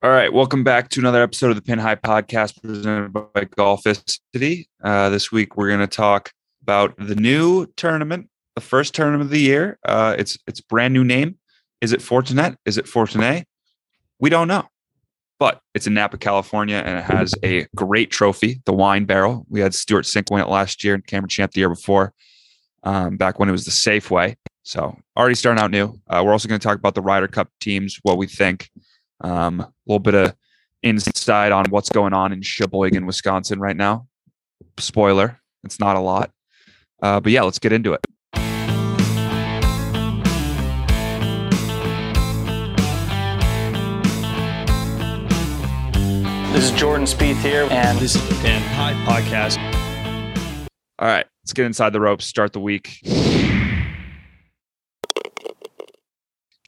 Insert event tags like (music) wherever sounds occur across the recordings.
All right, welcome back to another episode of the Pin High Podcast presented by Golficity. Uh, this week we're going to talk about the new tournament, the first tournament of the year. Uh, it's it's brand new name. Is it Fortinet? Is it Fortinet? We don't know, but it's in Napa, California, and it has a great trophy, the Wine Barrel. We had Stewart Cink win it last year and Cameron Champ the year before, um, back when it was the Safeway. So already starting out new. Uh, we're also going to talk about the Ryder Cup teams, what we think um, a little bit of insight on what's going on in Sheboygan, Wisconsin right now. Spoiler, it's not a lot. Uh, but yeah, let's get into it. This is Jordan Spieth here, and This is the Dan High Podcast. All right, let's get inside the ropes, start the week.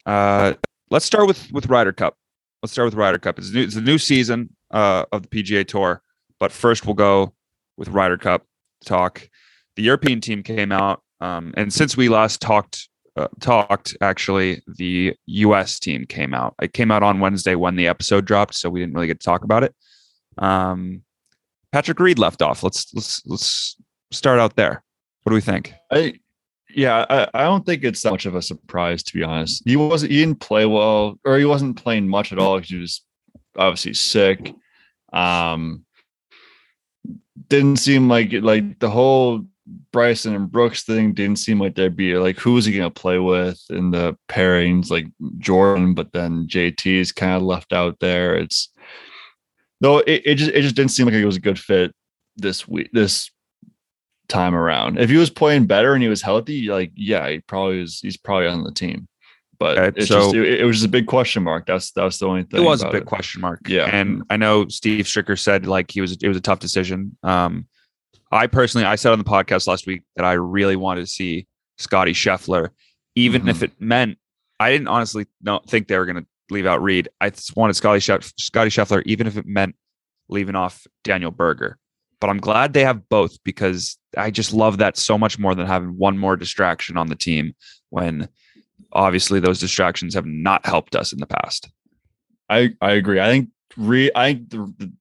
Uh, let's start with with Ryder Cup. Let's start with Ryder Cup. It's, new, it's a new season uh, of the PGA Tour, but first we'll go with Ryder Cup talk. The European team came out, um, and since we last talked, uh, talked actually, the U.S. team came out. It came out on Wednesday when the episode dropped, so we didn't really get to talk about it. Um, Patrick Reed left off. Let's let's let's start out there. What do we think? I yeah, I, I don't think it's that much of a surprise to be honest. He wasn't he didn't play well, or he wasn't playing much at all because he was obviously sick. Um didn't seem like it like the whole Bryson and Brooks thing didn't seem like there'd be like who was he gonna play with in the pairings like Jordan, but then JT is kind of left out there. It's no, it, it just it just didn't seem like it was a good fit this week this time around. If he was playing better and he was healthy, like yeah, he probably is. He's probably on the team. But Okay, it's so- just it, it was just a big question mark. That's that's the only thing. it was a big it. question mark. Yeah. and I know Steve Stricker said like he was it was a tough decision. Um, I personally I said on the podcast last week that I really wanted to see Scotty Scheffler, even if it meant I didn't honestly not think they were going to leave out Reed. I just wanted Scotty Scheff- Scotty Scheffler, even if it meant leaving off Daniel Berger. But I'm glad they have both because I just love that so much more than having one more distraction on the team when obviously those distractions have not helped us in the past. I I agree. I think Reed. I think the, the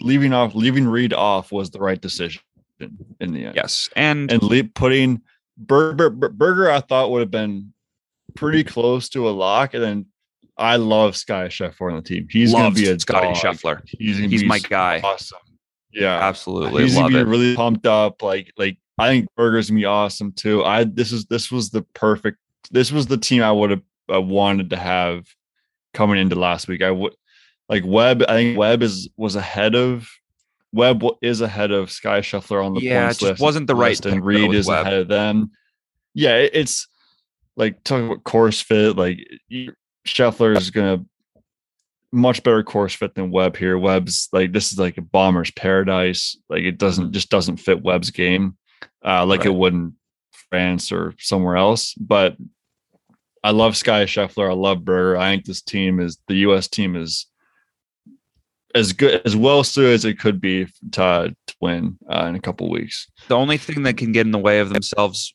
leaving off leaving Reed off was the right decision in the end. Yes, and, and le- putting Berger Berger I thought would have been pretty close to a lock, and then I love Sky Scheffler on the team. He's gonna be a Scotty dog. Scheffler. He's, He's my guy. Awesome. Yeah, Absolutely he's love gonna it. be really pumped up. Like like I think Berger's gonna be awesome too. I this is this was the perfect. This was the team I would have uh, wanted to have coming into last week. I would like Webb. I think Webb is was ahead of Webb is ahead of Sky Scheffler on the Yeah, it points just list. wasn't the right list, and Reed is Webb. ahead of them. Yeah, it- it's like talking about course fit. Like Scheffler is gonna much better course fit than Webb here. Webb's like this is like a bomber's paradise. Like it doesn't just doesn't fit Webb's game, uh, like it would in France or somewhere else. But I love Sky Scheffler. I love Berger. I think this team is the U.S. team is as good as well suited as it could be to, to win uh, in a couple weeks. the only thing that can get in the way of themselves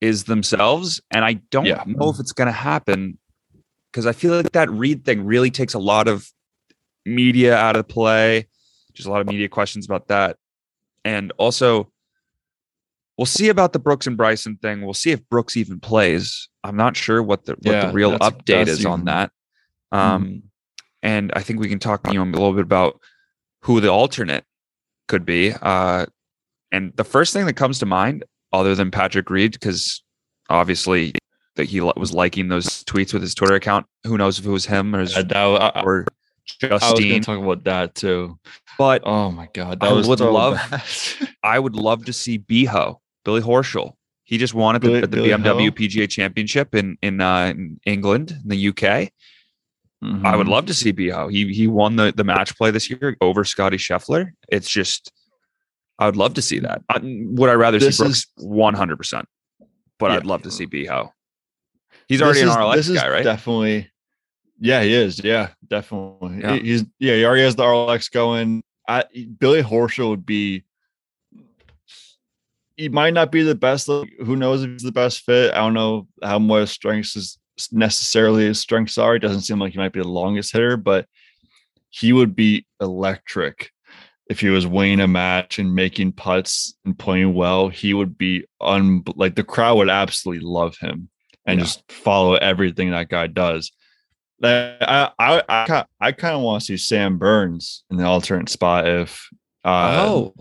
is themselves, and I don't Yeah. know if it's going to happen because I feel like that Reed thing really takes a lot of media out of play. Just a lot of media questions about that, and also we'll see about the Brooks and Bryson thing. We'll see if Brooks even plays. I'm not sure what the what Yeah, the real update that's is on that. Um, and I think we can talk you know a little bit about who the alternate could be. Uh, and the first thing that comes to mind, other than Patrick Reed, because obviously that he was liking those tweets with his Twitter account. Who knows if it was him or, his, I, I, I, or I was going to talk about that too. But Oh my god, that I was would so love- (laughs) I would love to see Beho, Billy Horschel. He just won at the, Billy- at the Billy BMW Ho? PGA Championship in in, uh, in England, in the UK. I would Mhm. love to see Beho. He he won the the match play this year over Scotty Scheffler. It's just I would love to see that. I, would I rather This see Brooks? One hundred percent. But Yeah. I'd love to see Beho. He's This already an is- RLX this is guy, right? Definitely. Yeah, he is. Yeah, definitely. Yeah. He- He's yeah, he already has the RLX going. I, Billy Horschel would be. He might not be the best. Like, who knows if he's the best fit? I don't know how much strengths is necessarily his strengths are. It doesn't seem like he might be the longest hitter, but he would be electric if he was winning a match and making putts and playing well. He would be un like the crowd would absolutely love him and Yeah. just follow everything that guy does. I I I, I kind of want to see Sam Burns in the alternate spot if uh, oh,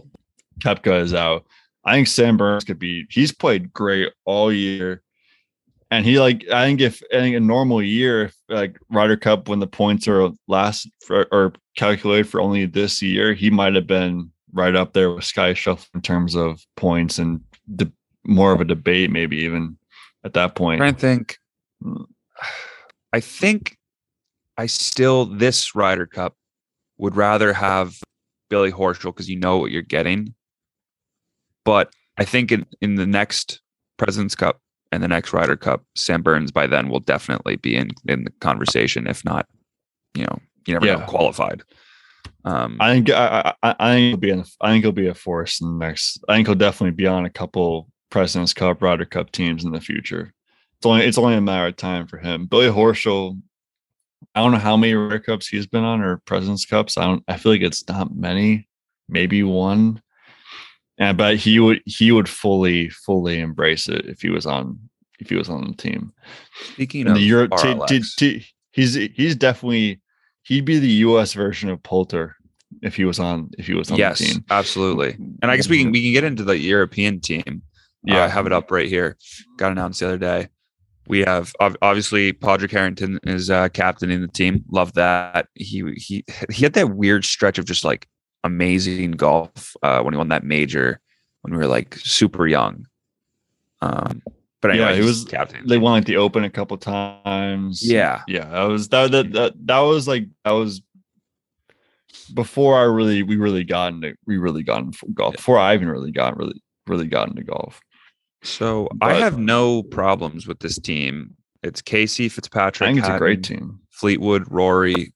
Koepka is out. I think Sam Burns could be. He's played great all year, and he like. I think if I think a normal year, if like Ryder Cup when the points are last for, or calculated for only this year, he might have been right up there with Sky Scheffler in terms of points and de- more of a debate, maybe even at that point. i think. I think I still this Ryder Cup would rather have Billy Horschel because you know what you're getting. But I think in, in the next President's Cup and the next Ryder Cup, Sam Burns by then will definitely be in in the conversation. If not, you know, you never know qualified. Um, I think I, I, I think he'll be in. I think he'll be a force in the next. I think he'll definitely be on a couple Presidents Cup, Ryder Cup teams in the future. It's only it's only a matter of time for him. Billy Horschel. I don't know how many Ryder Cups he's been on or Presidents Cups. I don't. I feel like it's not many, maybe one. And but he would he would fully fully embrace it if he was on if he was on the team. speaking And of the Europe, t- t- t- he's he's definitely he'd be the U.S. version of Poulter if he was on if he was on yes, the team. absolutely. And I guess we can we can get into the European team. Yeah, Yeah. I have it up right here. Got announced the other day. We have obviously Padraig Harrington is uh, captaining the team. Love that. He he he had that weird stretch of just like amazing golf uh, when he won that major when we were like super young. Um, but anyway, Yeah, he was- captain. They won like the Open a couple times. Yeah, yeah. That was that that that, that was like that was before I really we really got into we really got into golf before I even really got really really got into golf. So I have no problems with this team. It's Casey Fitzpatrick. I think it's a great team. Fleetwood, Rory,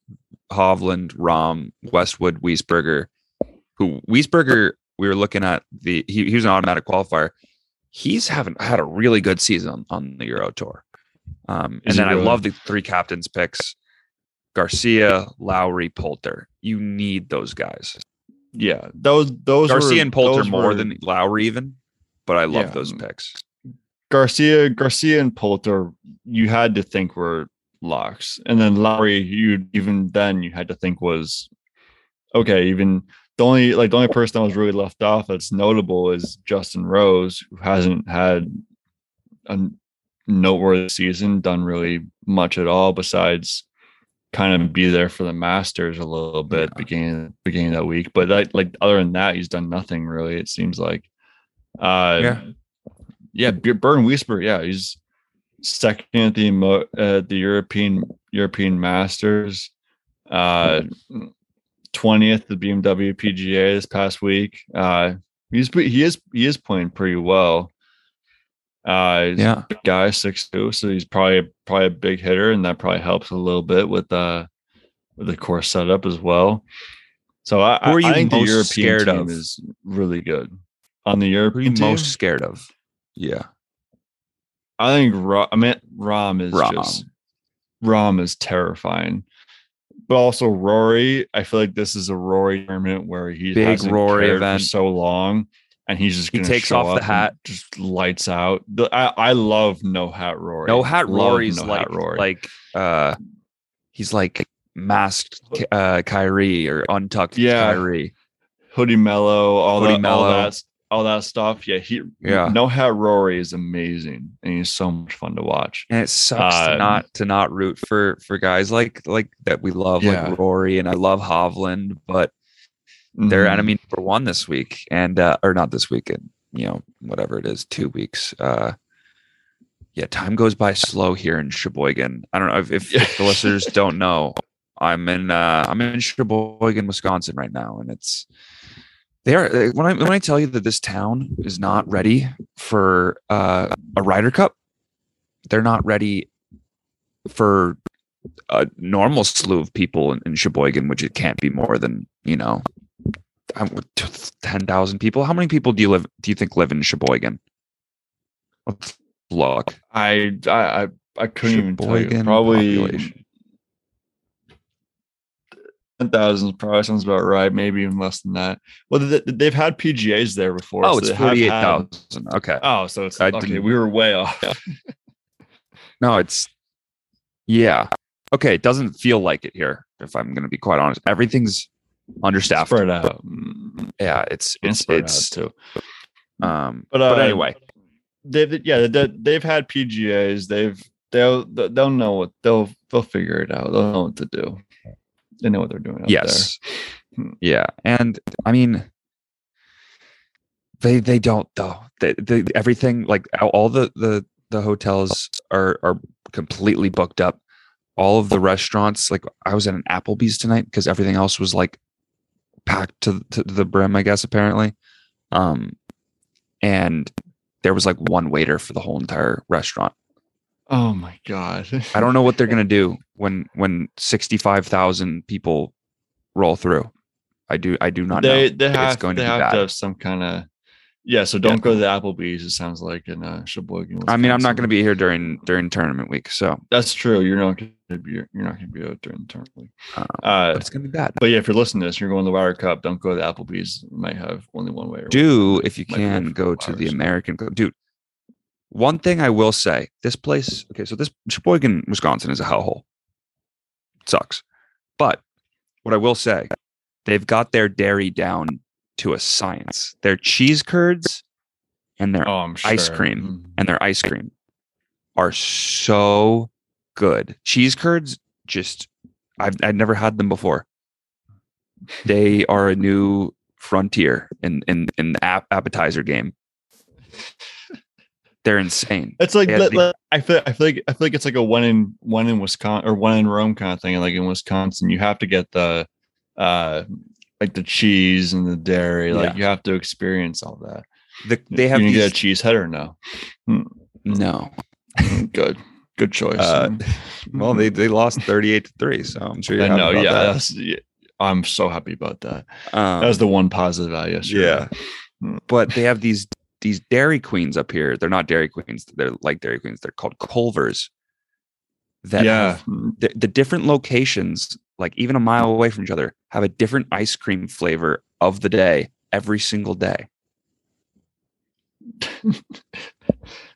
Hovland, Rahm, Westwood, Wiesberger. Who Wiesberger? We were looking at the he, he was an automatic qualifier. He's haven't had a really good season on, the Euro Tour. Um, and then I love the three captains picks: Garcia, Lowry, Poulter. You need those guys. Yeah, those those Garcia were- and Poulter more were- than Lowry even, but I love Yeah. those picks. Garcia, Garcia and Poulter, you had to think were locks, and then Lowry, you even then you had to think was okay. Even the only like the only person that was really left off that's notable is Justin Rose, who hasn't had a noteworthy season, done really much at all besides kind of be there for the Masters a little bit Yeah. beginning beginning of that week. But that, like other than that, he's done nothing really. It seems like. Uh, Yeah. yeah, B- Bernd Wiesper, yeah, he's second at the uh, the European European Masters, uh, twentieth the BMW PGA this past week. Uh, he's he is he is playing pretty well. Uh, Yeah. guy six two, so he's probably probably a big hitter, and that probably helps a little bit with uh with the course setup as well. So I, Who are I- I you think the European team of? is really good. On the European team, most scared of? Yeah. I think Rahm, I mean Rahm is Rahm. just Rahm is terrifying. But also Rory, I feel like this is a Rory tournament where he Big Rory event. for so long, and he's just He takes off the hat. just lights out. The, I, I love no hat Rory. No hat Rory's no like hat Rory. like uh he's like masked uh Kyrie or untucked Yeah. Kyrie. Hoodie Melo, all Hoodie that, Melo. all that, all that stuff. Yeah, he Yeah. No hat Rory is amazing, and he's so much fun to watch. And it sucks to Um, not to not root for for guys like like that we love Yeah. like Rory and I love Hovland, but they're Mhm. enemy number one this week and uh or not this weekend, you know, whatever it is, two weeks. Uh yeah, time goes by slow here in Sheboygan. I don't know if, if, if the (laughs) listeners don't know. I'm in uh I'm in Sheboygan, Wisconsin right now, and it's they are uh, when I when I tell you that this town is not ready for uh, a Ryder Cup, they're not ready for a normal slew of people in, in Sheboygan, which it can't be more than you know ten thousand people. How many people do you live? Do you think live in Sheboygan? Let's look. I I I, couldn't even tell you. Probably population. Thousand probably sounds about right. Maybe even less than that. Well, they, they've had PGAs there before. Oh, so it's they have forty eight had- thousand. Okay. Oh, so it's I okay. didn't- We were way off. No, it's yeah. Okay, it doesn't feel like it here. If I'm going to be quite honest, everything's understaffed. Spread out. Mm, Yeah, it's it's it's too. um. But, But, uh, anyway, They've yeah, they, they've had PGAs. They've they'll they'll know what they'll they'll figure it out. They'll know what to do. They know what they're doing. Yes, Hmm. yeah, and I mean, they they don't though. They, they everything like all the the the hotels are are completely booked up. All of the restaurants, like I was at an Applebee's tonight because everything else was like packed to to the brim. I guess apparently, um, and there was like one waiter for the whole entire restaurant. Oh my god. I don't (laughs) know what they're gonna do when when sixty five thousand people roll through. I do I do not they know. they It's have going they to be have bad. to have some kind of yeah. So don't go to the Applebee's. It sounds like in uh, Sheboygan. I mean, I'm not going to be here during during tournament week, so That's true. You're not going to be. You're not going to be out during the tournament. um, Uh, but it's going to be bad. but yeah, if you're listening to this, you're going to the Wire Cup. Don't go to the Applebee's. You might have only one way. or Do if you might be there can go to the. American Club, dude. One thing I will say, this place. Okay, so this Sheboygan, Wisconsin, is a hellhole. It sucks, but what I will say, they've got their dairy down to a science. Their cheese curds and their Oh, sure. ice cream. Mhm. and their ice cream are so good. Cheese curds, just I've I've never had them before. They are a new frontier in in in the appetizer game. They're insane. It's like, They had let- let- I feel I feel like I feel like it's like a one in one in Wisconsin or one in Rome kind of thing. Like in Wisconsin, you have to get the uh like the cheese and the dairy. Like Yeah. you have to experience all that. The, they have you these, get a cheese header now. no. Good, good choice. Uh, (laughs) Well, they they lost thirty eight to three, so I'm sure you're I know. about Yeah, that. that's, yeah, I'm so happy about that. Um, That was the one positive out yesterday. Yeah. but they have these these dairy queens up here. They're not dairy queens. They're like dairy queens. They're called Culvers. That yeah. the, the different locations, like even a mile away from each other, have a different ice cream flavor of the day every single day. (laughs)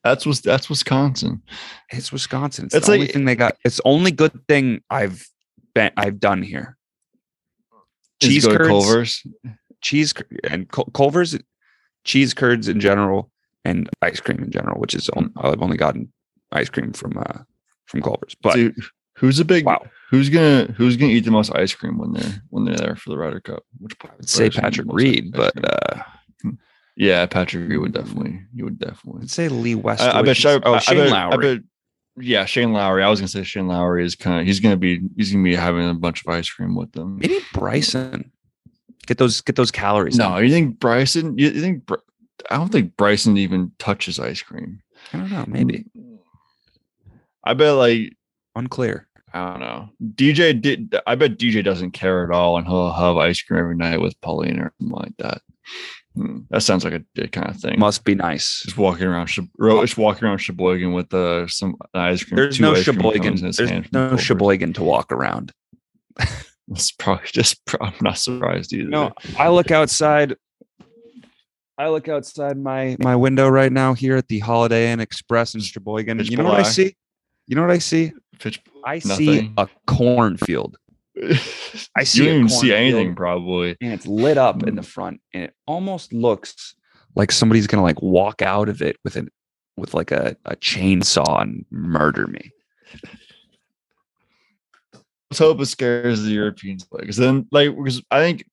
That's was that's Wisconsin. It's Wisconsin. It's, It's the only thing they got. It's only good thing I've been I've done here. Cheese curds, Culver's. cheese and Culver's, cheese curds in general, and ice cream in general, which is on, I've only gotten ice cream from uh from Culver's. But Dude, who's a big wow, Who's gonna Who's gonna eat the most ice cream when they're when they're there for the Ryder Cup? Which I would say Patrick Reed, but uh, yeah, Patrick Reed would definitely. you would definitely. I'd say Lee West. I, I bet. Sha- oh, I, Shane I bet, Lowry. I bet, yeah, Shane Lowry. I was gonna say Shane Lowry is kind of. He's gonna be. He's gonna be having a bunch of ice cream with them. Maybe Bryson. Get those get those calories. No, in. you think Bryson? You, think? I don't think Bryson even touches ice cream. I don't know. Maybe I bet like unclear. I don't know. DJ did. I bet DJ doesn't care at all, and he'll have ice cream every night with Paulina or something like that. Hmm, That sounds like a dick kind of thing. Must be nice. just walking around, just walking around Sheboygan with uh, some ice cream. There's no ice cream cones Sheboygan. There's no Sheboygan to walk around. (laughs) It's probably just. (laughs) I'm not surprised either. No, I look outside. I look outside my my window right now here at the Holiday Inn Express in Sheboygan. Pitch You know what I see? You know what I see? Pitch- I see Nothing. a cornfield (laughs) I see You don't see anything probably. and it's lit up in the hmm. front, and it almost looks like somebody's gonna like walk out of it with an with like a, a chainsaw and murder me. Let's hope it scares the Europeans because then like because I think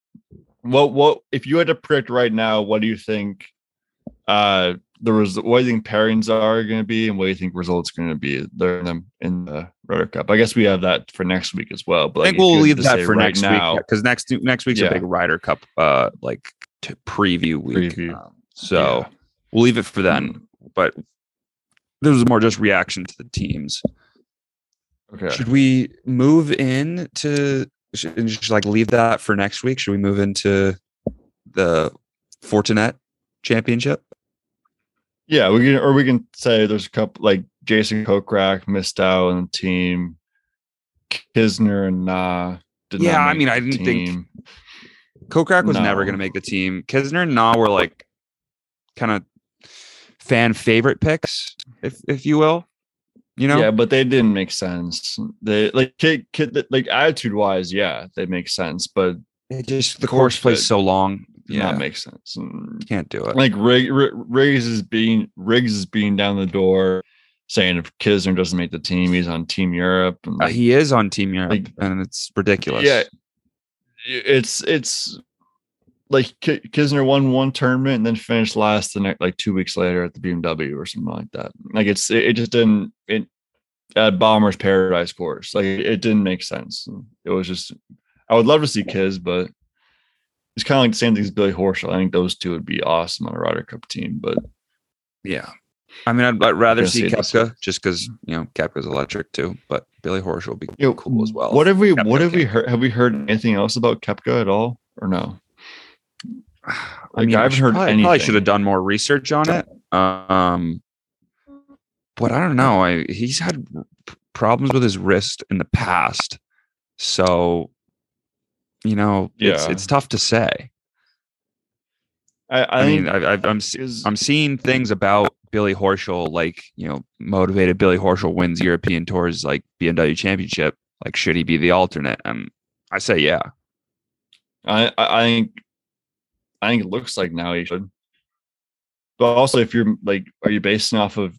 what what if you had to predict right now, what do you think uh the res- what do you think pairings are going to be and what do you think results going to be there in the, in the Ryder Cup? I guess we have that for next week as well. But I think we'll leave that for right next now, week because next next week's Yeah. a big Ryder Cup uh like to preview week. Preview. Um, so Yeah. we'll leave it for then. But this was more just reaction to the teams. Okay. Should we move in to should, and just like leave that for next week? Should we move into the Fortinet championship? Yeah, we can, or we can say there's a couple like Jason Kokrak missed out on the team, Kisner and Na. did Yeah, not I mean, I didn't think- team. Kokrak was never going to make the team. Kisner and Na were like kind of fan favorite picks, if if you will. You know, Yeah, but they didn't make sense. They like kid, kid, like attitude wise, yeah, they make sense, but it just the course plays so long. yeah, not make sense. And, can't do it. like Rig, Rig- Riggs is being Riggs is being down the door, saying if Kisner doesn't make the team, he's on Team Europe. And Uh, he is on Team Europe, like- and it's ridiculous. yeah, it's it's like Ki- Kisner won one tournament and then finished last the next like two weeks later at the BMW or something like that. Like it's it, it just didn't it at Bombers Paradise course like it, didn't make sense. It was just I would love to see Kiz, but it's kind of like the same thing as Billy Horschel. I think those two would be awesome on a Ryder Cup team, but yeah. I mean, I'd, I'd rather see Koepka just because you know Koepka's electric too, but Billy Horsch will be you know, cool as well. What have we Koepka what have we heard? Have we heard anything else about Kepka at all or no? I Like, mean, I I haven't heard probably, anything. Probably should have done more research on it. Um, but I don't know. I, he's had problems with his wrist in the past, so you know, it's Yeah. it's tough to say. I, I, I, mean, I, I, I'm I'm seeing things about Billy Horschel, like you know, motivated Billy Horschel wins European Tours like BMW Championship. Like, should he be the alternate? And I say, yeah. I, I I think I think it looks like now he should. But also, if you're like, are you basing off of?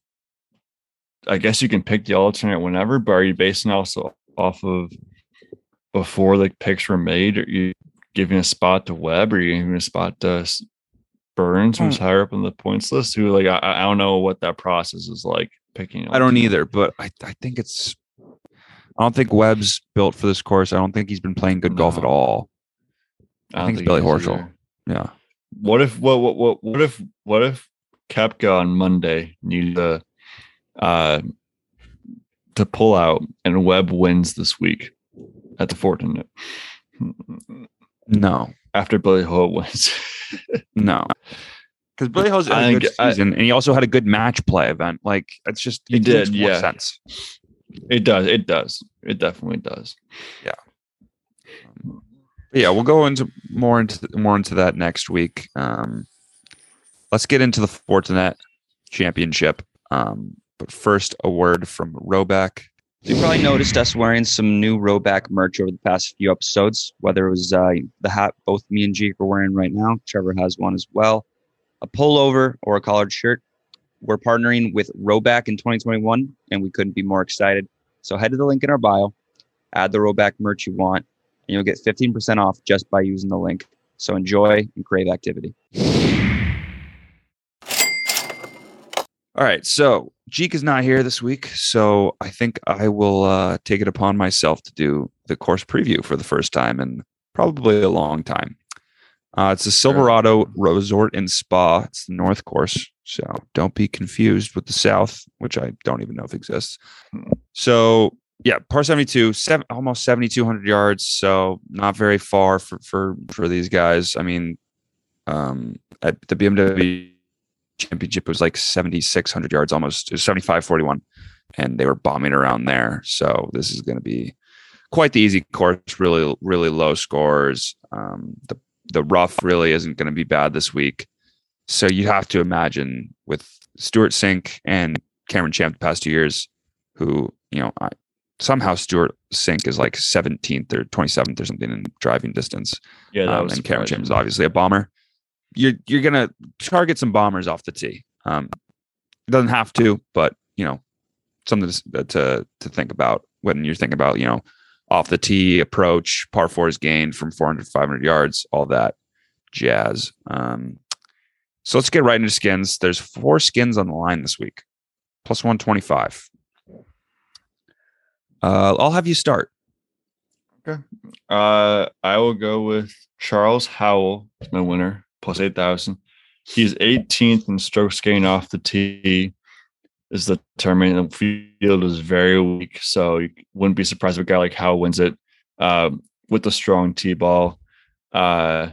I guess you can pick the alternate whenever, but are you basing also off of before the picks were made? Are you giving a spot to Webb? Or are you giving a spot to Burns, who's Hmm. higher up on the points list? Who like I, I don't know what that process is like picking. I don't either, but I, I think it's. I don't think Webb's built for this course. I don't think he's been playing good golf at all. I don't think it's Billy he Horschel. either. Yeah. What if what what what what if what if Koepka on Monday needed to uh to pull out and Webb wins this week at the Fortinet No, after Billy Holt wins. no. (laughs) Because Billy Ho's had I a good think I- season, and he also had a good match play event. Like it's just He it makes did, more yeah. sense. it does, it does. It definitely does. But yeah, we'll go into more into more into that next week. Um, let's get into the Fortinet Championship. Um, but first, a word from Roback. You probably noticed us wearing some new Roback merch over the past few episodes, whether it was uh, the hat both me and Jake are wearing right now. Trevor has one as well. A pullover or a collared shirt. We're partnering with Roback in 2021, and we couldn't be more excited. So head to the link in our bio, add the Roback merch you want, and you'll get 15% off just by using the link. So enjoy and crave activity. All right, so Jeek is not here this week, so I think I will uh, take it upon myself to do the course preview for the first time in probably a long time. Uh, it's the Silverado Resort and Spa. It's the North Course, so don't be confused with the South, which I don't even know if exists. So yeah, par seventy-two, seven, almost seventy-two hundred yards. So not very far for for for these guys. I mean, um, at the BMW championship it was like 7600 yards almost it was 7541 and they were bombing around there so this is going to be quite the easy course really really low scores um, the the rough really isn't going to be bad this week so you have to imagine with Stewart Cink and Cameron Champ the past two years who you know I, somehow Stewart Cink is like 17th or 27th or something in driving distance Yeah, that um, was and Cameron James is obviously a bomber. You're you're gonna target some bombers off the tee. Um, it doesn't have to, but you know, something to to to think about when you're thinking about you know off the tee approach, par fours gained from 400 500 yards, all that jazz. Um, so let's get right into skins. There's four skins on the line this week, plus 125. Uh, I'll have you start. Okay. Uh, I will go with Charles Howell my winner, plus 8,000. He's 18th in strokes gained off the tee. Is the tournament. The field is very weak, so you wouldn't be surprised if a guy like Howell wins it um, with the strong tee ball. Uh,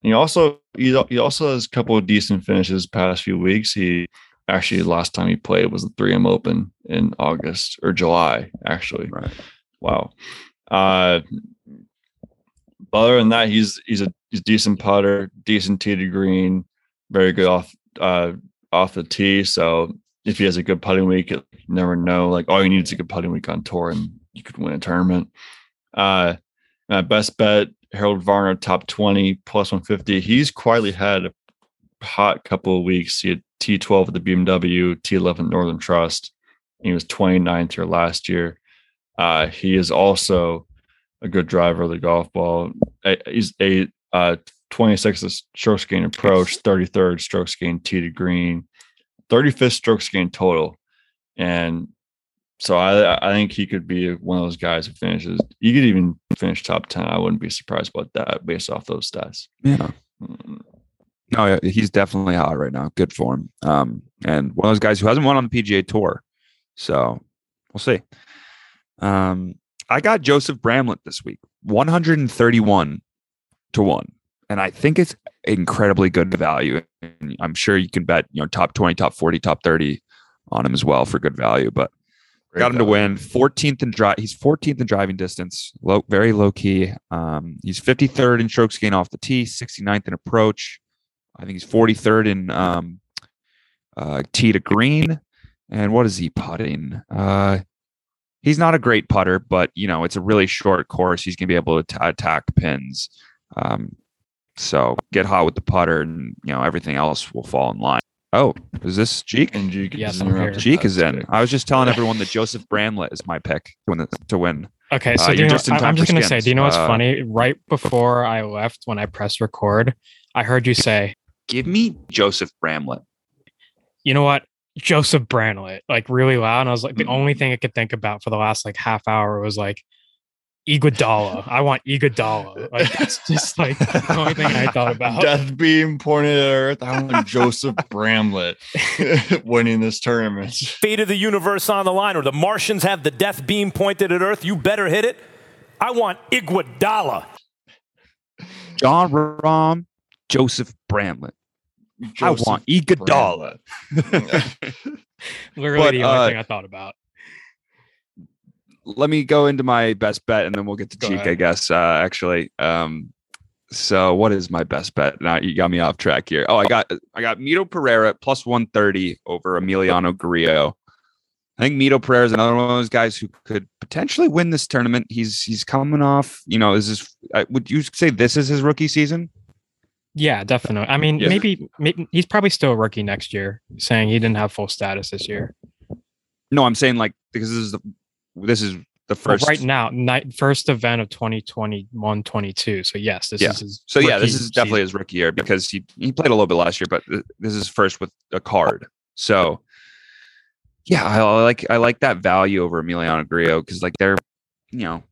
he also he, he also has a couple of decent finishes past few weeks. He actually last time he played was the 3M Open in August or July, actually. Right. Wow. Uh, other than that, he's he's a he's a decent putter, decent tee to green, very good off uh off the tee. So if he has a good putting week, you never know. Like all you need is a good putting week on tour, and you could win a tournament. Uh, my best bet Harold Varner top twenty plus one fifty. He's quietly had a hot couple of weeks. He had T twelve at the BMW, T eleven Northern Trust. He was 29th here last year. Uh, he is also a good driver of the golf ball. He's a uh, 26th strokes gain approach, 33rd strokes gain tee to green, 35th strokes gain total. And so I I think he could be one of those guys who finishes. He could even finish top 10. I wouldn't be surprised about that based off those stats. Yeah. Mm, No, he's definitely hot right now. Good form. Um, and one of those guys who hasn't won on the PGA Tour. So we'll see. Um, I got Joseph Bramlett this week, 131 to one. And I think it's incredibly good value. And I'm sure you can bet, you know, top 20, top 40, top 30 on him as well for good value. But great got him to win 14th in drive. He's 14th in driving distance, low, very low key. Um, he's 53rd in strokes gain off the tee, 69th in approach. I think he's 43rd in um, uh, tee to green. And what is he putting? Uh, he's not a great putter, but you know it's a really short course. He's gonna be able to t- attack pins. Um, so get hot with the putter, and you know everything else will fall in line. Oh, is this Jeek? And Jeek Yes, is I'm Jeek is in. I was just telling everyone that Joseph Bramlett is my pick to win. To win. Okay, so Uh, you you're know, just in I- time I'm just gonna say, do you know what's Uh, funny? Right before I left, when I pressed record, I heard you say, Give me Joseph Bramlett. "You know what, Joseph Bramlett, like really loud, and I was like, the Mm. only thing I could think about for the last like half hour was like Iguodala. I want Iguodala. Like that's just like the only thing I thought (laughs) about. Death beam pointed at Earth. I want Joseph Bramlett (laughs) winning this tournament. fate of the universe on the line, or the Martians have the death beam pointed at Earth, you better hit it. I want Iguodala. Jon Rahm, Joseph Bramlett. Joseph I want Iguodala. (laughs) Literally But, the only uh, thing I thought about. let me go into my best bet and then we'll get to Go cheek, ahead. I guess. Uh, actually, um, so what is my best bet? Now you got me off track here. Oh, I got I got Mito Pereira plus one thirty over Emiliano Grillo. I think Mito Pereira is another one of those guys who could potentially win this tournament. He's he's coming off. You know, is this? Would you say this is his rookie season? Yeah, definitely. I mean, Yeah. maybe, maybe he's probably still a rookie next year, saying he didn't have full status this year. No, I'm saying like because this is the this is the Well, first right now, night, first event of 2021 22. So, yes, this Yeah. is his. So yeah, this is definitely season. his rookie year because he he played a little bit last year, but th- this is first with a card. So yeah, I, I like I like that value over Emiliano Grillo because like they're you know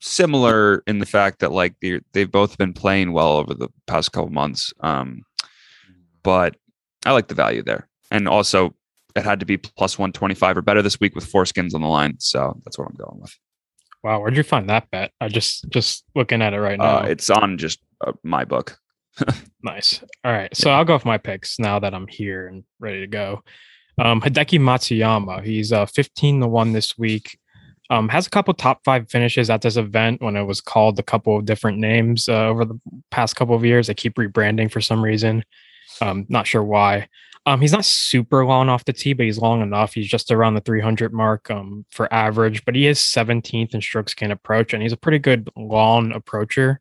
similar in the fact that like they they've both been playing well over the past couple months. Um, but I like the value there, and also it had to be plus one twenty five or better this week with four skins on the line. So that's what I'm going with. Wow, where'd you find that bet? I just just looking at it right now. Uh, it's on just uh, my book. (laughs) nice. All right, so I'll go with my picks now that I'm here and ready to go. Um, Hideki Matsuyama, he's uh 15 to one this week. Um, has a couple top five finishes at this event when it was called a couple of different names uh, over the past couple of years. They keep rebranding for some reason. Um, not sure why. Um, he's not super long off the tee, but he's long enough. He's just around the 300 mark um, for average, but he is 17th in strokes gain approach, and he's a pretty good long approacher.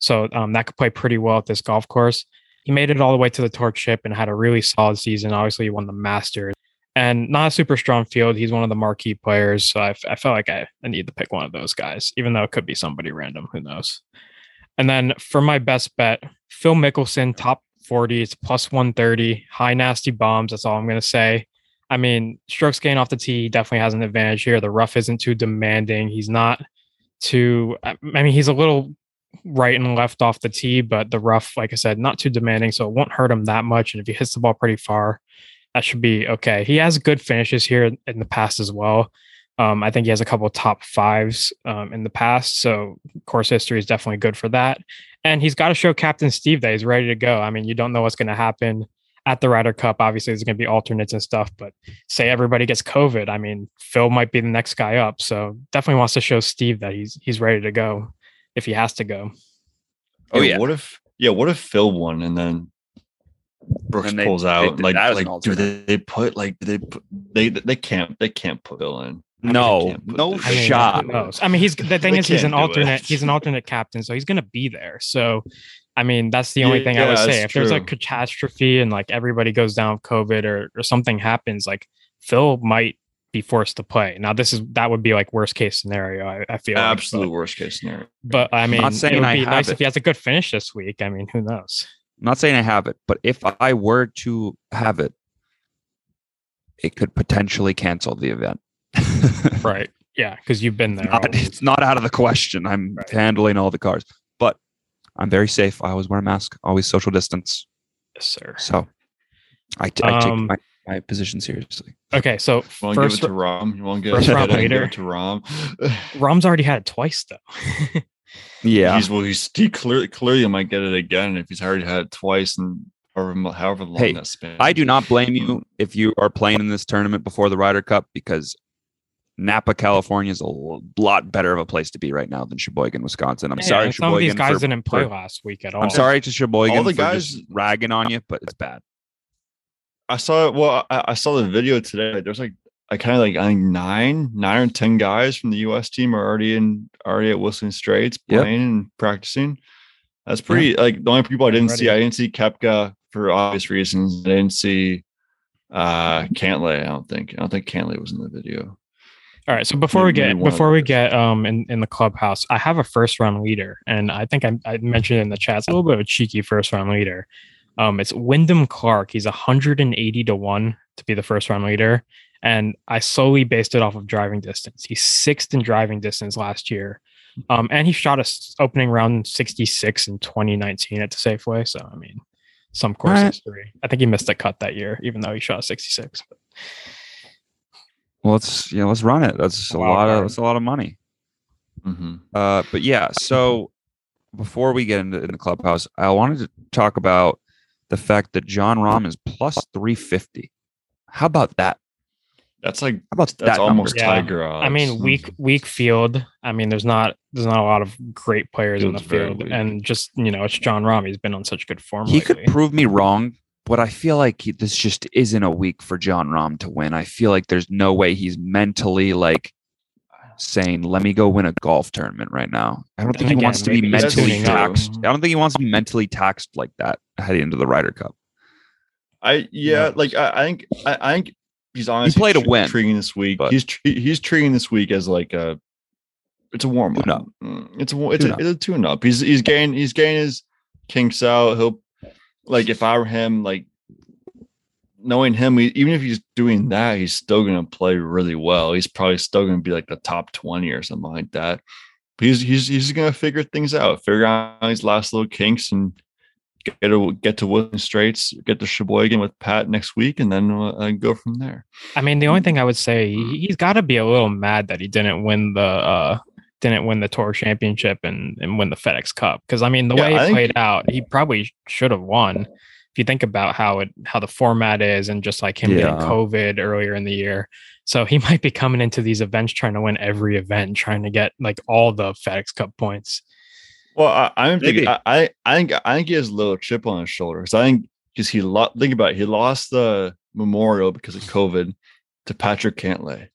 So um, that could play pretty well at this golf course. He made it all the way to the torch chip and had a really solid season. Obviously, he won the Masters and not a super strong field. He's one of the marquee players. So I, I felt like I, I need to pick one of those guys, even though it could be somebody random. Who knows? And then for my best bet, Phil Mickelson, top 40. It's plus 130, high nasty bombs. That's all I'm going to say. I mean, strokes gain off the tee definitely has an advantage here. The rough isn't too demanding. He's not too, I mean, he's a little right and left off the tee, but the rough, like I said, not too demanding. So it won't hurt him that much. And if he hits the ball pretty far, that should be okay. He has good finishes here in the past as well. Um, I think he has a couple of top fives um, in the past. So course history is definitely good for that. And he's got to show Captain Steve that he's ready to go. I mean, you don't know what's going to happen at the Ryder Cup. Obviously, there's going to be alternates and stuff, but say everybody gets COVID. I mean, Phil might be the next guy up. So definitely wants to show Steve that he's he's ready to go if he has to go. Oh, Yeah, yeah. What if yeah, what if Phil won and then Brooks And they- pulls out? did like that as an like do they, they put like do they put, they they can't they can't put Phil in. No, no I mean, shot. who? I mean, he's the thing is he's an alternate. He's an alternate captain, so he's gonna be there. So, I mean, that's the only thing I Yeah, would say. that's If there's a catastrophe and like everybody goes down with COVID or or something happens, like Phil might be forced to play. Now, this is that would be like worst case scenario. I, I feel like, but- Absolute worst case scenario. But, I mean, not saying it would I be nice it. if he has a good finish this week. I mean, who knows? I'm not saying I have it, but if I were to have it, it could potentially cancel the event. (laughs) Right? Yeah, because you've been there. Not- it's not out of the question. I'm Right. handling all the cars, but I'm very safe. I always wear a mask, always social distance. Yes, sir. So I, t- I take Um, my, my position seriously. Okay, so You want to give first it to Rahm? You won't get first it round give it to Rahm? Rahm's already had it twice though. (laughs) Yeah. He's well. He's he clearly clearly might get it again if he's already had it twice and however however long Hey, that span. I do not blame you if you are playing in this tournament before the Ryder Cup because Napa, California is a lot better of a place to be right now than Sheboygan, Wisconsin. I'm Yeah, sorry, and some of these Sheboygan, guys for- didn't play for- last week at all. I'm sorry to Sheboygan All the for guys- just ragging on you, but it's bad. I saw well. I, I saw the video today. There's like I kind of like I think nine, nine or ten guys from the U.S. team are already in already at Whistling Straits Yep. playing and practicing. That's pretty. Like the only people I didn't see, I didn't see Koepka for obvious reasons. I didn't see uh Cantlay. I don't think. I don't think Cantlay was in the video. All right. So before we get before we get um in, in the clubhouse, I have a first round leader, and I think I, I mentioned in the chat it's a little bit of a cheeky first round leader. Um, it's Wyndham Clark. He's 180 to one to be the first round leader, and I solely based it off of driving distance. He's sixth in driving distance last year, um, and he shot a s- opening round 66 in 2019 at the Safeway. So I mean, some course Alright. history. I think he missed a cut that year, even though he shot 66. But Well, let's yeah, let's run it. That's a Wild lot of that's a lot of money. Mm-hmm. Uh, but yeah, so before we get into in the clubhouse, I wanted to talk about the fact that Jon Rahm is plus three fifty. How about that? That's like How about that's that almost Yeah. Tiger odds. I mean, weak weak field. I mean, there's not there's not a lot of great players in the field, and just you know, it's Jon Rahm. He's been on such good form. He could prove me wrong, but I feel like he, this just isn't a week for Jon Rahm to win. I feel like there's no way he's mentally like saying, "Let me go win a golf tournament right now." I don't And think he wants to be mentally tuning out. taxed. I don't think he wants to be mentally taxed like that heading into the Ryder Cup. I yeah, knows? like I, I think I, I think he's honestly played a win, treating this week. but- He's he's treating this week as like a it's a warm up. Tune-up. Mm, it's a it's a, Tune-up. it's a tune up. He's he's getting he's getting his kinks out. He'll like if I were him, like knowing him, he, even if he's doing that, he's still gonna play really well. He's probably still gonna be like the top twenty or something like that. But he's he's he's gonna figure things out, figure out his last little kinks and get to get to Woodland Straits, get to Sheboygan with Pat next week, and then uh, go from there. I mean, the only thing I would say he- he's got to be a little mad that he didn't win the uh didn't win the tour championship and and win the FedEx Cup because I mean the Yeah, way I it think- played out, he probably should have won. If you think about how it how the format is and just like him getting COVID earlier in the year, so he (laughs) might be coming into these events trying to win every event, trying to get like all the FedEx Cup points. Well, I, I'm thinking. I, I I think I think he has a little chip on his shoulder. because I think because he lo- think about it, he lost the Memorial because of COVID to Patrick Cantlay,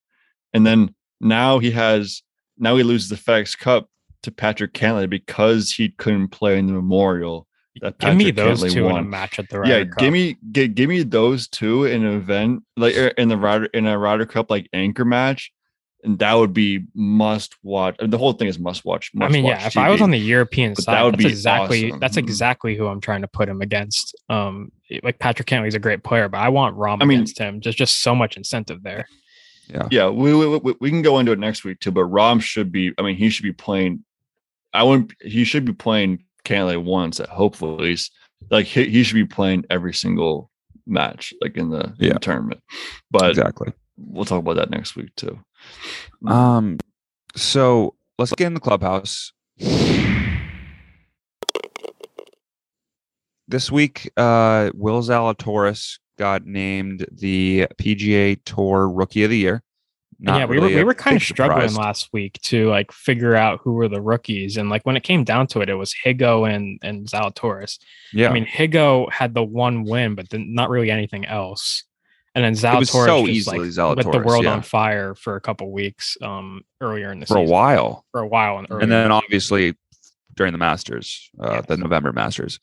and then now he has now he loses the FedEx Cup to Patrick Cantlay because he couldn't play in the Memorial. That Give me those Cantlay two in a match at the Ryder yeah, Cup. give me give, give me those two in an event like er, in the Ryder in a Ryder Cup like anchor match, and that would be must watch. the whole thing is must watch. I must mean, yeah, watch if I was on the European But that side, would that's be exactly awesome. that's Mhm. exactly who I'm trying to put him against. Um, like Patrick Cantlay's a great player, but I want Rahm I mean- against him. There's just so much incentive there. Yeah. yeah, we, we we we can go into it next week too. But Rom should be. I mean, he should be playing. I wouldn't. He should be playing Cantlay once. At hopefully, at least. like he, he should be playing every single match, like in the, in the tournament. But exactly. we'll talk about that next week too. Um, so let's get in the clubhouse. This week, uh, Will Zalatoris got named the PGA Tour Rookie of the Year. not yeah, we really were we were kind of struggling surprise. last week to like figure out who were the rookies, and like when it came down to it, it was Higgo and and Zalatoris. Yeah, I mean, Higgo had the one win, but then not really anything else. And then Zalatoris so just, like, lit the world yeah. on fire for a couple weeks um earlier in the for a while. For a while, and, and then obviously during the Masters, uh, the November Masters.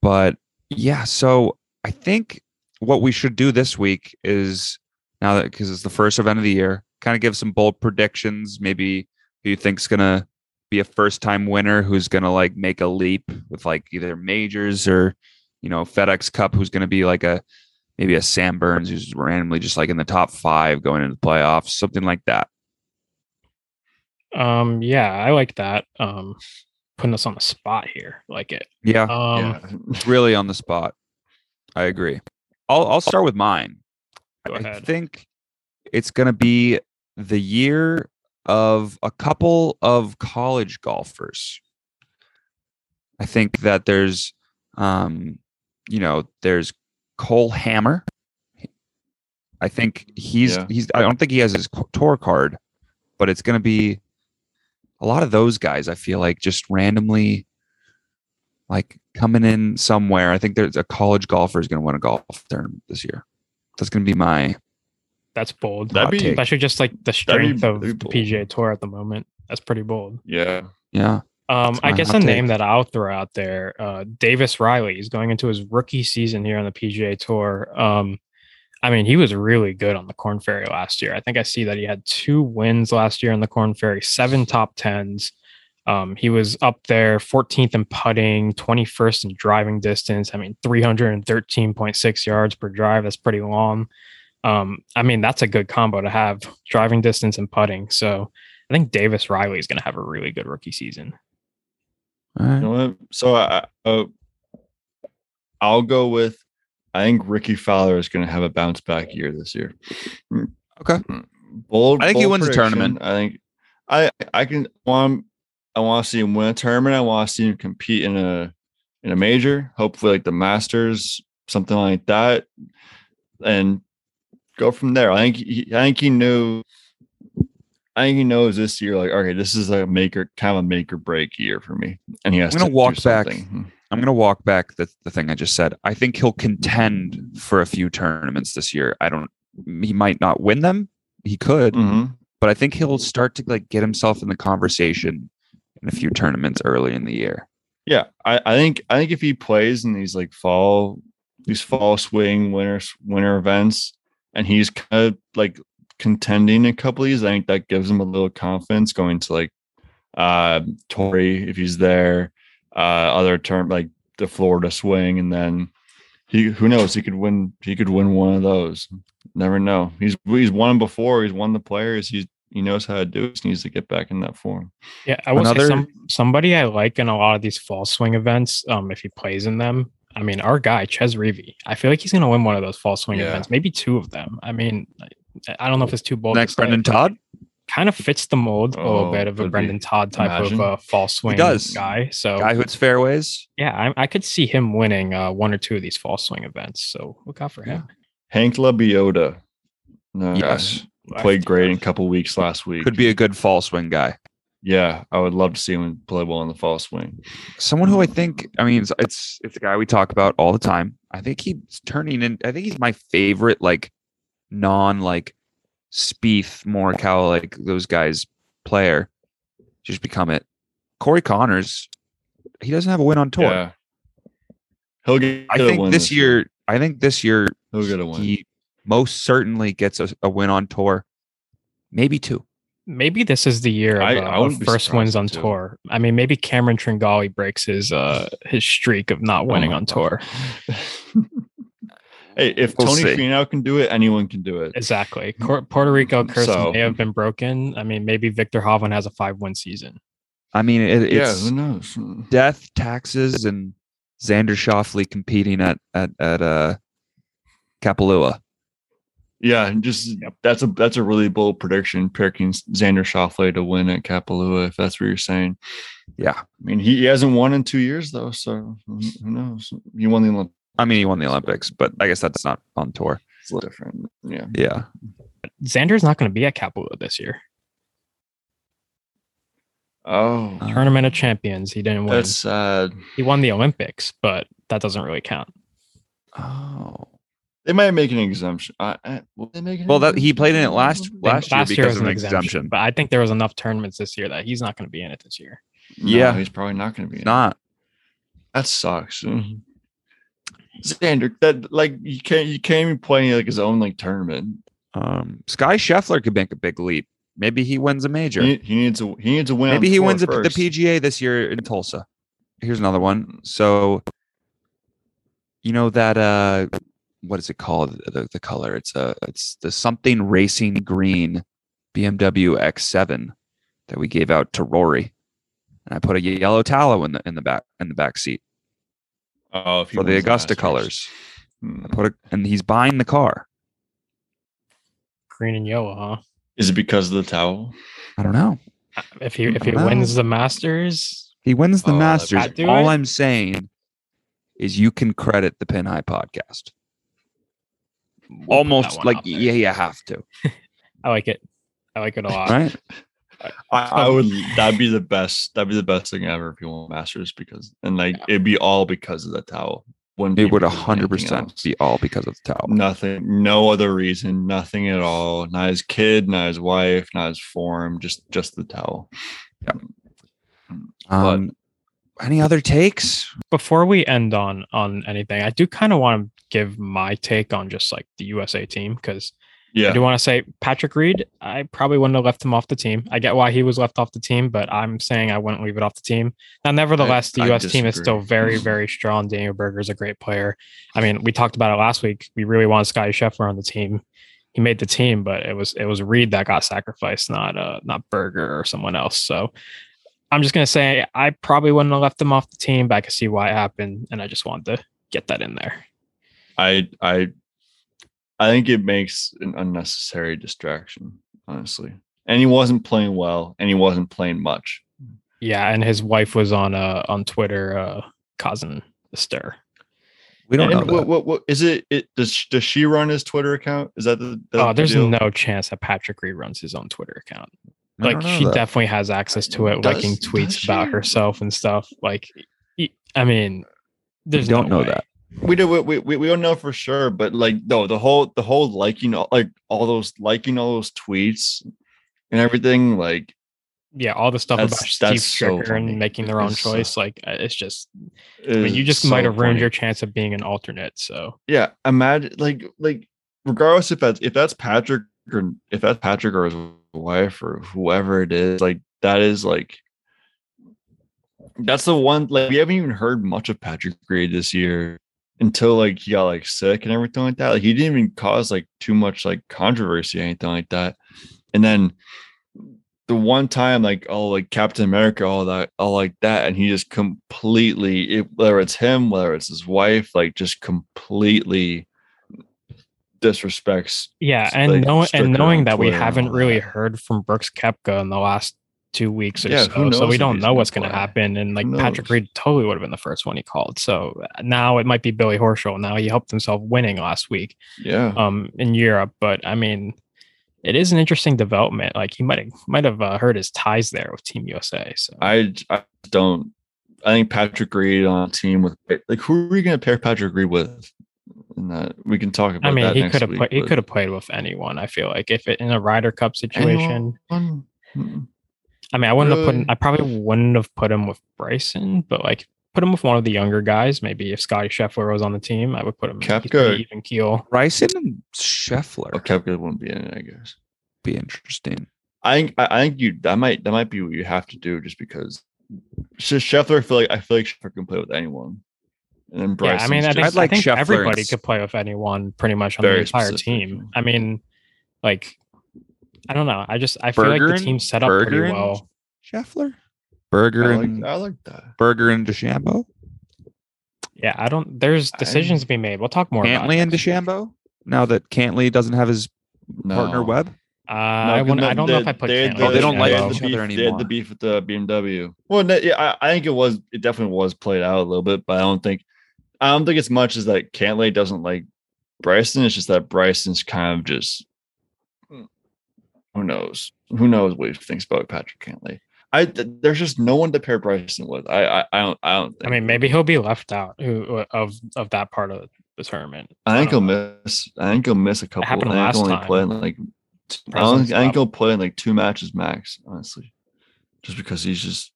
But yeah, so I think what we should do this week is now that because it's the first event of the year, kind of give some bold predictions. Maybe who you think's gonna be a first time winner, who's gonna like make a leap with like either majors or you know FedEx Cup, who's gonna be like a maybe a Sam Burns who's randomly just like in the top five going into the playoffs, something like that. um yeah, I like that. Um putting us on the spot here. Like it. Yeah, Um yeah. (laughs) really on the spot. I agree. I'll I'll start with mine. Go I think it's going to be the year of a couple of college golfers. I think that there's, um, you know, there's Cole Hammer. I think he's Yeah. he's. I don't think he has his tour card, but it's going to be a lot of those guys. I feel like just randomly, like coming in somewhere. I think there's a college golfer is going to win a golf tournament this year. That's going to be my that's bold. That'd be- take. Especially just like the That'd be- strength of the. PGA Tour at the moment. That's pretty bold. yeah. Yeah. Um, I guess a name that I'll throw out there, uh, Davis Riley is going into his rookie season here on the PGA Tour. Um, I mean, he was really good on the Corn Ferry last year. I think I see that he had two wins last year on the Corn Ferry, seven top tens. Um, he was up there 14th in putting, 21st in driving distance. I mean, 313.6 yards per drive. That's pretty long. Um, I mean, that's a good combo to have driving distance and putting. So I think Davis Riley is going to have a really good rookie season. All right. You know what? So I, uh, I'll go with. I think Rickie Fowler is going to have a bounce back year this year. Mm, Okay. Bold. I think he bold wins a tournament. I think I I can want I want to see him win a tournament. I want to see him compete in a in a major. Hopefully, like the Masters, something like that, and go from there. I think he, I think he knew. I think he knows this year, like, okay, this is a maker, kind of a make or break year for me, and he has I'm gonna to walk back. I'm going to walk back the, the thing I just said. I think he'll contend for a few tournaments this year. I don't, he might not win them. He could, Mhm. but I think he'll start to like get himself in the conversation in a few tournaments early in the year. Yeah, I, I think I think if he plays in these like fall these fall swing winter winter events and he's kind of like contending a couple of these, I think that gives him a little confidence going to like uh Torrey if he's there, uh other term like the Florida swing, and then he who knows he could win he could win one of those. Never know. He's he's won before. He's won the players. He's he knows how to do it. He needs to get back in that form. Yeah, I will Another- say some, somebody I like in a lot of these fall swing events. Um, if he plays in them, I mean, our guy Chez Reavie. I feel like he's going to win one of those fall swing Yeah. events, maybe two of them. I mean, I- I don't know if it's too bold. Next, say, Brendan Todd. kind of fits the mold a little Oh, bit of a. Brendan Todd type Imagine. of uh, fall swing does. guy. So Guy who hits fairways. yeah, I, I could see him winning uh, one or two of these fall swing events. So look out for him. Hank Lebioda. No, Yes. played great in a couple weeks last week. Could be a good fall swing guy. Yeah, I would love to see him play well in the fall swing. Someone who I think, I mean, it's, it's it's a guy we talk about all the time. I think he's turning in. I think he's my favorite, like non like Spieth, Morikawa, like those guys player. Just become it. Corey Conners, he doesn't have a win on tour. Yeah. He'll get. I a think win this year, I think this year he'll get a win. he most certainly gets a, a win on tour, maybe two. Maybe this is the year of, I- uh, I of wouldn't first wins on too. tour. I mean, maybe Cameron Tringale breaks his uh his streak of not Oh winning my on God. tour. (laughs) hey, if We'll Tony see. Finau can do it, anyone can do it. Exactly. Puerto Rico curse So- may have been broken. I mean, maybe Viktor Hovland has a five win season. I mean, it, yeah, it's who knows? death, taxes, and Xander Schauffele competing at at at uh Kapalua. Yeah, and just that's a that's a really bold prediction picking Xander Schauffele to win at Kapalua, if that's what you're saying. Yeah, I mean, he, he hasn't won in two years though, so who who knows? He won the Olympics. I mean, he won the Olympics, but I guess that's not on tour. It's a little different. Yeah. Yeah, Xander's not going to be at Kapalua this year. Oh, Uh, Tournament of Champions. He didn't win. that's sad. he won the Olympics, but that doesn't really count. Oh. They might make an exemption. I, I, will they make an Well, that he played in it exemption? last Think last year because was of an exemption. But I think there was enough tournaments this year that he's not going to be in it this year. No, Yeah. he's probably not going to be. in it. Not. That sucks. Xander, that like you can't you can't even play like his own like tournament. Um, Sky Scheffler could make a big leap. Maybe he wins a major. He, he needs a he needs a win. Maybe he wins a, the. PGA this year in Tulsa. Here's another one. So, you know that uh, what is it called? The, the color? It's a it's the something racing green BMW X7 that we gave out to Rory, and I put a yellow tallow in the in the back in the back seat Oh, if for the Augusta Masters. colors. Hmm. I put it, and he's buying the car. Green and yellow, huh? Is it because of the towel? I don't know. If he if he Wow. wins the Masters, He wins the Oh, Masters. All it. I'm saying is you can credit the Pin High podcast. we'll Almost like yeah, you have to, (laughs) I like it. I like it a lot. right? (laughs) I, I would that'd be the best that'd be the best thing ever if you won Masters because and like it'd be all because of the towel. Wouldn't It would because hundred percent else. be all because of the towel. Nothing, no other reason, nothing at all. Not his kid, not his wife, not his form, just just the towel. Yeah. Um, any other takes? Before we end on on anything, I do kind of want to give my take on just like the USA team because I do want to say Patrick Reed. I probably wouldn't have left him off the team. I get why he was left off the team, but I'm saying I wouldn't leave it off the team. Now, nevertheless, the U.S. team is still very, (laughs) very strong. Daniel Berger is a great player. I mean, we talked about it last week. We really wanted Scottie Scheffler on the team. He made the team, but it was it was Reed that got sacrificed, not uh not Berger or someone else. So I'm just gonna say I probably wouldn't have left him off the team, but I can see why it happened, and I just wanted to get that in there. I I I think it makes an unnecessary distraction, honestly. And he wasn't playing well, and he wasn't playing much. Yeah, and his wife was on uh on Twitter uh causing the stir. We don't and know what, what what is it? It does does she run his Twitter account? Is that the, the Oh, there's deal? no chance that Patrick reruns his own Twitter account. I Like she that. definitely has access to it, Does- liking tweets about herself and stuff. Like, I mean, We there's don't no know way. that. We do we, we, we don't know for sure but like no the whole the whole liking all like all those liking all those tweets and everything like Yeah, all the stuff about Steve that's so Stricker and making their own It's, uh, choice, like uh, it's just. I mean, you just so might have ruined funny. your chance of being an alternate. So yeah imagine like like regardless if that's if that's patrick or if that's patrick or his wife or whoever it is like that is like that's the one like we haven't even heard much of patrick Reed this year until like he got like sick and everything like that like he didn't even cause like too much like controversy or anything like that. And then the one time like oh like captain america all that all like that and he just completely it, whether it's him whether it's his wife like just completely disrespects yeah, and like, knowing and knowing that we haven't really heard from Brooks Koepka in the last two weeks or Yeah, so, so we don't know what's going to happen. And like Patrick? Reed totally would have been the first one he called. So now it might be Billy Horschel. Now he helped himself winning last week. yeah um in Europe. But I mean, it is an interesting development. Like he might have might have uh, hurt his ties there with Team USA. So I I don't. I think Patrick Reed on a team with like who are we going to pair Patrick Reed with? And that we can talk about. I mean, he could have played. He could have played with anyone. I feel like if it in a Ryder Cup situation. anyone? I mean, I wouldn't have put. I probably wouldn't have put him with Bryson, but like put him with one of the younger guys. Maybe if Scottie Scheffler was on the team, I would put him. he's Koepka. pretty even keel. Bryson and Scheffler Oh, Koepka wouldn't be in it, I guess. be interesting. I think I I think you that might that might be what you have to do just because. Sh- Scheffler, I feel like I feel like Scheffler can play with anyone, and then Bryson. yeah, I mean, I think, I'd like I think everybody could play with anyone pretty much on the entire specific. team. I mean, like, I don't know. I just I feel Berger like the team set up Berger pretty well. Scheffler, Berger I like, and I like that. Berger and DeChambeau, Yeah, I don't. There's I- decisions to be made. We'll talk more. Cantlay it and next. DeChambeau. Now that Cantlay doesn't have his partner No. Webb, Uh, I, wouldn't, I don't know if I put. had Cantlay the- Oh, they don't like had Shambo. the each other beef- They had the beef with the BMW. Well, no, yeah, I, I think it was. It definitely was played out a little bit, but I don't think. I don't think it's much as that Cantlay doesn't like Bryson. It's just that Bryson's kind of just who knows? Who knows what he thinks about Patrick Cantlay? I th- there's just no one to pair Bryson with. I I, I don't I don't. Think I mean, maybe he'll be left out who of of that part of the tournament. I think he'll know. miss. I think he'll miss a couple. happened I think last time. play like. I, don't, I think he'll play in like two matches max. Honestly, just because he's just.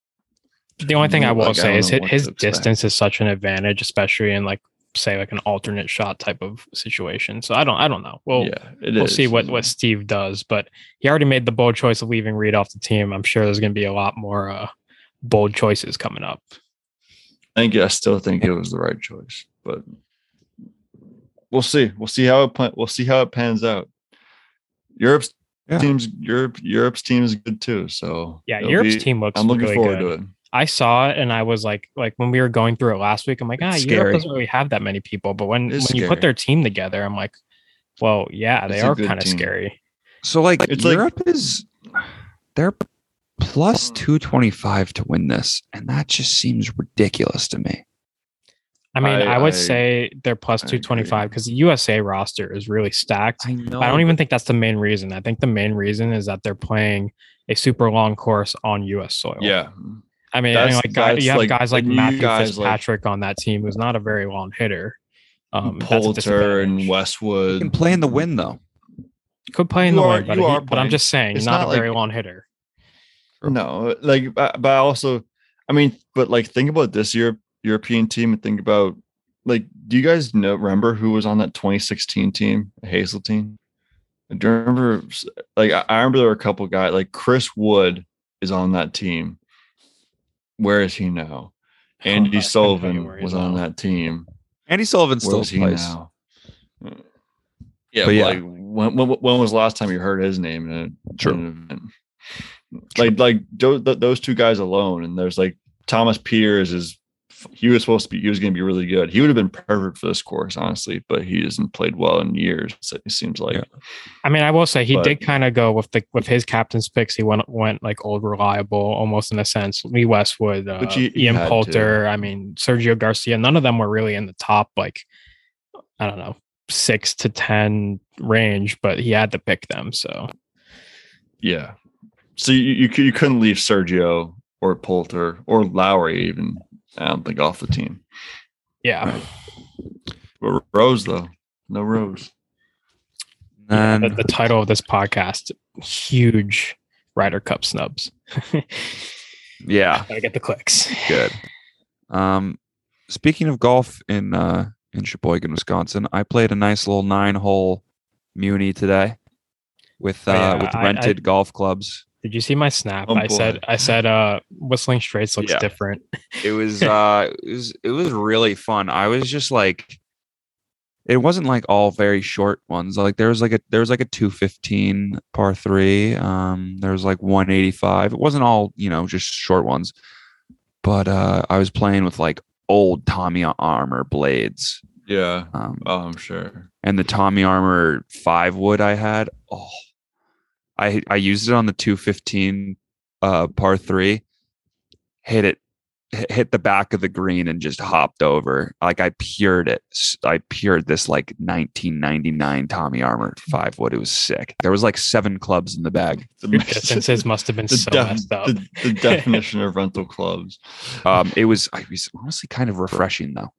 The only thing I will like, say is his, his distance is such an advantage, especially in like say like an alternate shot type of situation. So I don't I don't know. Well, yeah, it we'll is. see what what Steve does, but he already made the bold choice of leaving Reed off the team. I'm sure there's going to be a lot more uh, bold choices coming up. I think I still think it was the right choice, but we'll see. We'll see how it pan- we'll see how it pans out. Europe's Yeah. teams Europe Europe's team is good too. So Yeah, Europe's be- team looks. I'm looking really forward good. to it. I saw it and I was like, like when we were going through it last week, I'm like, ah, It's Europe doesn't really have that many people. But when It is when you put their team together, I'm like, well, yeah, they It's are kind of scary. So like It's like- Europe is they're plus 225 to win this and that just seems ridiculous to me. I mean, I, I- would I- say they're two twenty five because the USA roster is really stacked. I know. But I don't even think that's the main reason. I think the main reason is that they're playing a super long course on U.S. soil. Yeah. I mean, I mean, like guy, that's you have like- guys like like Matthew guys like- Fitzpatrick on that team, who's not a very long hitter. Um, Poulter and disadvantage. You Westwood. can play in the wind though. could play in You the are- wind, but, you he- but I'm just saying, It's not, not a like- very long hitter. No, like, but, but I also, I mean, but like, think about this Europe European team and think about, like, do you guys know remember who was on that 2016 team, Hazeltine? Do you remember? Like, I I remember there were a couple guys, like Chris Wood is on that team. Where is he now? (laughs) Andy you Sullivan was on now. that team. Andy Sullivan still plays. now? Yeah, But yeah. like when, when when was the last time you heard his name? In a, True. in an event? Like like those, those two guys alone, and there's like Thomas Pieters is he was supposed to be he was going to be really good. He would have been perfect for this course, honestly, but he hasn't played well in years. It seems like Yeah. I mean, I will say he But- did kind of go with the with his captain's picks. He went went like old reliable, almost in a sense. Lee Westwood, uh, he- he Ian had to. Poulter. I mean, Sergio Garcia. None of them were really in the top like I don't know six to ten range, but he had to pick them. So yeah. So you you, you couldn't leave Sergio or Poulter or Lowry even. I don't think off the team. yeah, But Rose though, no Rose. Yeah, And the, the title of this podcast: huge Ryder Cup snubs. (laughs) yeah, Gotta get the clicks. good. Um speaking of golf in uh in Sheboygan, Wisconsin, I played a nice little nine hole Muni today with uh Oh, yeah, with I- I- rented golf clubs. Did you see my snap? Oh, I said. I said uh whistling straits looks Yeah. different. it was (laughs) uh it was it was really fun i was just like it wasn't like all very short ones like there was like a there was like a 215 par 3 um there was like 185 it wasn't all you know just short ones but uh i was playing with like old tommy armour blades Yeah. um Oh, I'm sure. and the Tommy Armour five wood I had. Oh, I I used it on the two fifteen uh par three. Hit it, hit- hit the back of the green and just hopped over. Like I pured it. I pured this like 1999 Tommy Armour five wood. It was sick. There was like seven clubs in the bag. (laughs) The, Your distances must have been the, so def- messed up. the, the definition of rental clubs. (laughs) Um, it was I was honestly kind of refreshing though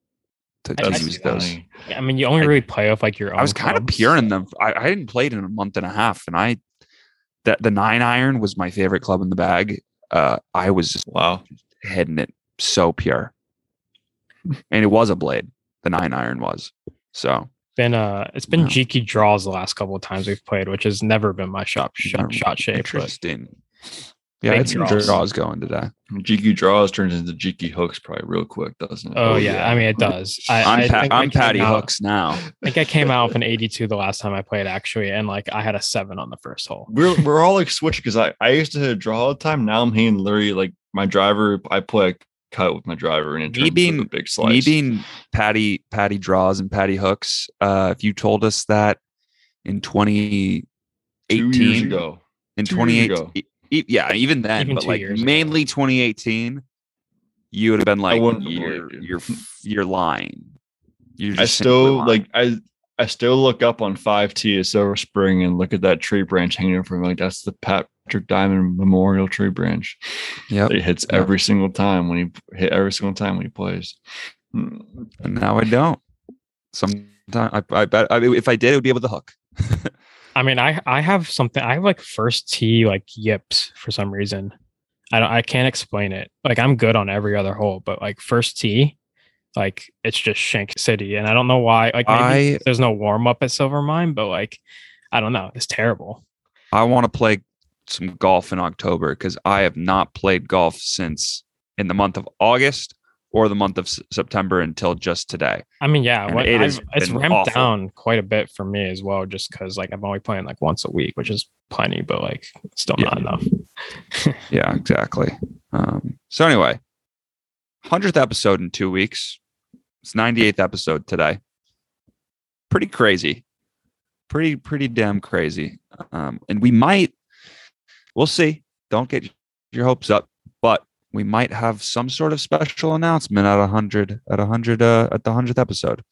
to, to I- I use those. I mean, you only I- really play off like your own. I was kind of clubs. pure in them. I, I hadn't played in a month and a half, and I that the nine iron was my favorite club in the bag. Uh, I was just Wow. hitting it so pure, and it was a blade. The nine iron was so. Been uh, it's been Wow. cheeky draws the last couple of times we've played, which has never been my shot shot, shot shape. But Interesting. Yeah, I Big had some draws. draws going today. Jiki draws turns into Jiki hooks probably real quick, doesn't it? oh yeah, I mean it does. I, I'm, I pa- think I I'm Patty out- Hooks now. I think I came out with an 82 the last time I played actually, and like I had a seven on the first hole. we're we're all like switching because I, I used to hit a draw all the time. Now I'm hitting literally like my driver. I play a cut with my driver and it Me turns into being- a big slice. Me being Patty Patty draws and Patty Hooks. Uh, if you told us that in 2018 two years ago. in 2018 ago. E- yeah even then Even but like years ago. mainly 2018 you would have been like wouldn't have you're you. you're you're lying you're I just simply still lying. like I I still look up on 5T at Silver Spring and look at that tree branch hanging over me. Like that's the Patrick Diamond Memorial Tree Branch. Yeah, It hits Yep. every single time when he hit every single time when he plays. And now I don't. Sometimes I, I bet I, if I did, it would be able to hook. (laughs) I mean, I I have something. I have like first tee like yips for some reason. I don't. I can't explain it. Like I'm good on every other hole, but like first tee, like it's just Shank City, and I don't know why. Like maybe I- there's no warm up at Silver Mine, but like I don't know. It's terrible. I want to play some golf in October because I have not played golf since in the month of August or the month of S- September until just today. I mean, yeah, what, it has I've- it's ramped awful. down quite a bit for me as well, just because like I'm only playing like once a week, which is plenty, but like still Yeah. not enough. (laughs) Yeah, exactly. Um, so anyway, hundredth episode in two weeks. It's ninety eighth episode today. Pretty crazy, pretty pretty damn crazy. Um, and we might, we'll see. Don't get your hopes up, but we might have some sort of special announcement at a hundred at a hundred uh, at the hundredth episode.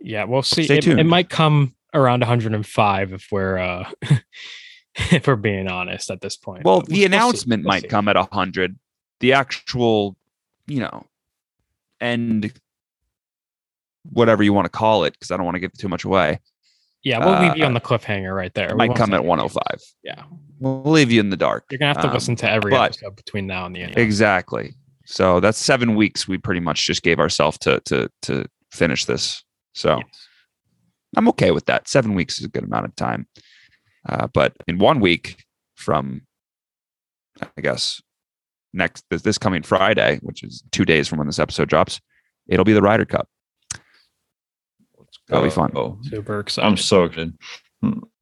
Yeah, we'll see. Stay It, it might come around 105 if we're uh (laughs) if we're being honest at this point. Well, the we'll- announcement We'll might see. come at a hundred. The actual, you know, end whatever you want to call it, because I don't want to give too much away. Yeah, we'll leave you uh, on the cliffhanger right there. Might come at anything. 105. Yeah, We'll leave you in the dark. you're gonna have to Um, listen to every but- episode between now and the end. Exactly. So that's seven weeks we pretty much just gave ourselves to to to finish this. So I'm okay with that. Seven weeks is a good amount of time. Uh, but in one week from, I guess, next this, this coming Friday, which is two days from when this episode drops, it'll be the Ryder Cup. That'll be fun. Oh, Super excited. I'm so excited.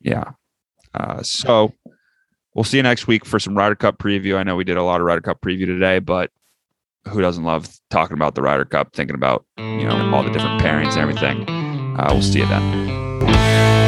Yeah. Uh, so we'll see you next week for some Ryder Cup preview. I know we did a lot of Ryder Cup preview today, but who doesn't love talking about the Ryder Cup, thinking about you know all the different pairings and everything? Uh, we'll see you then.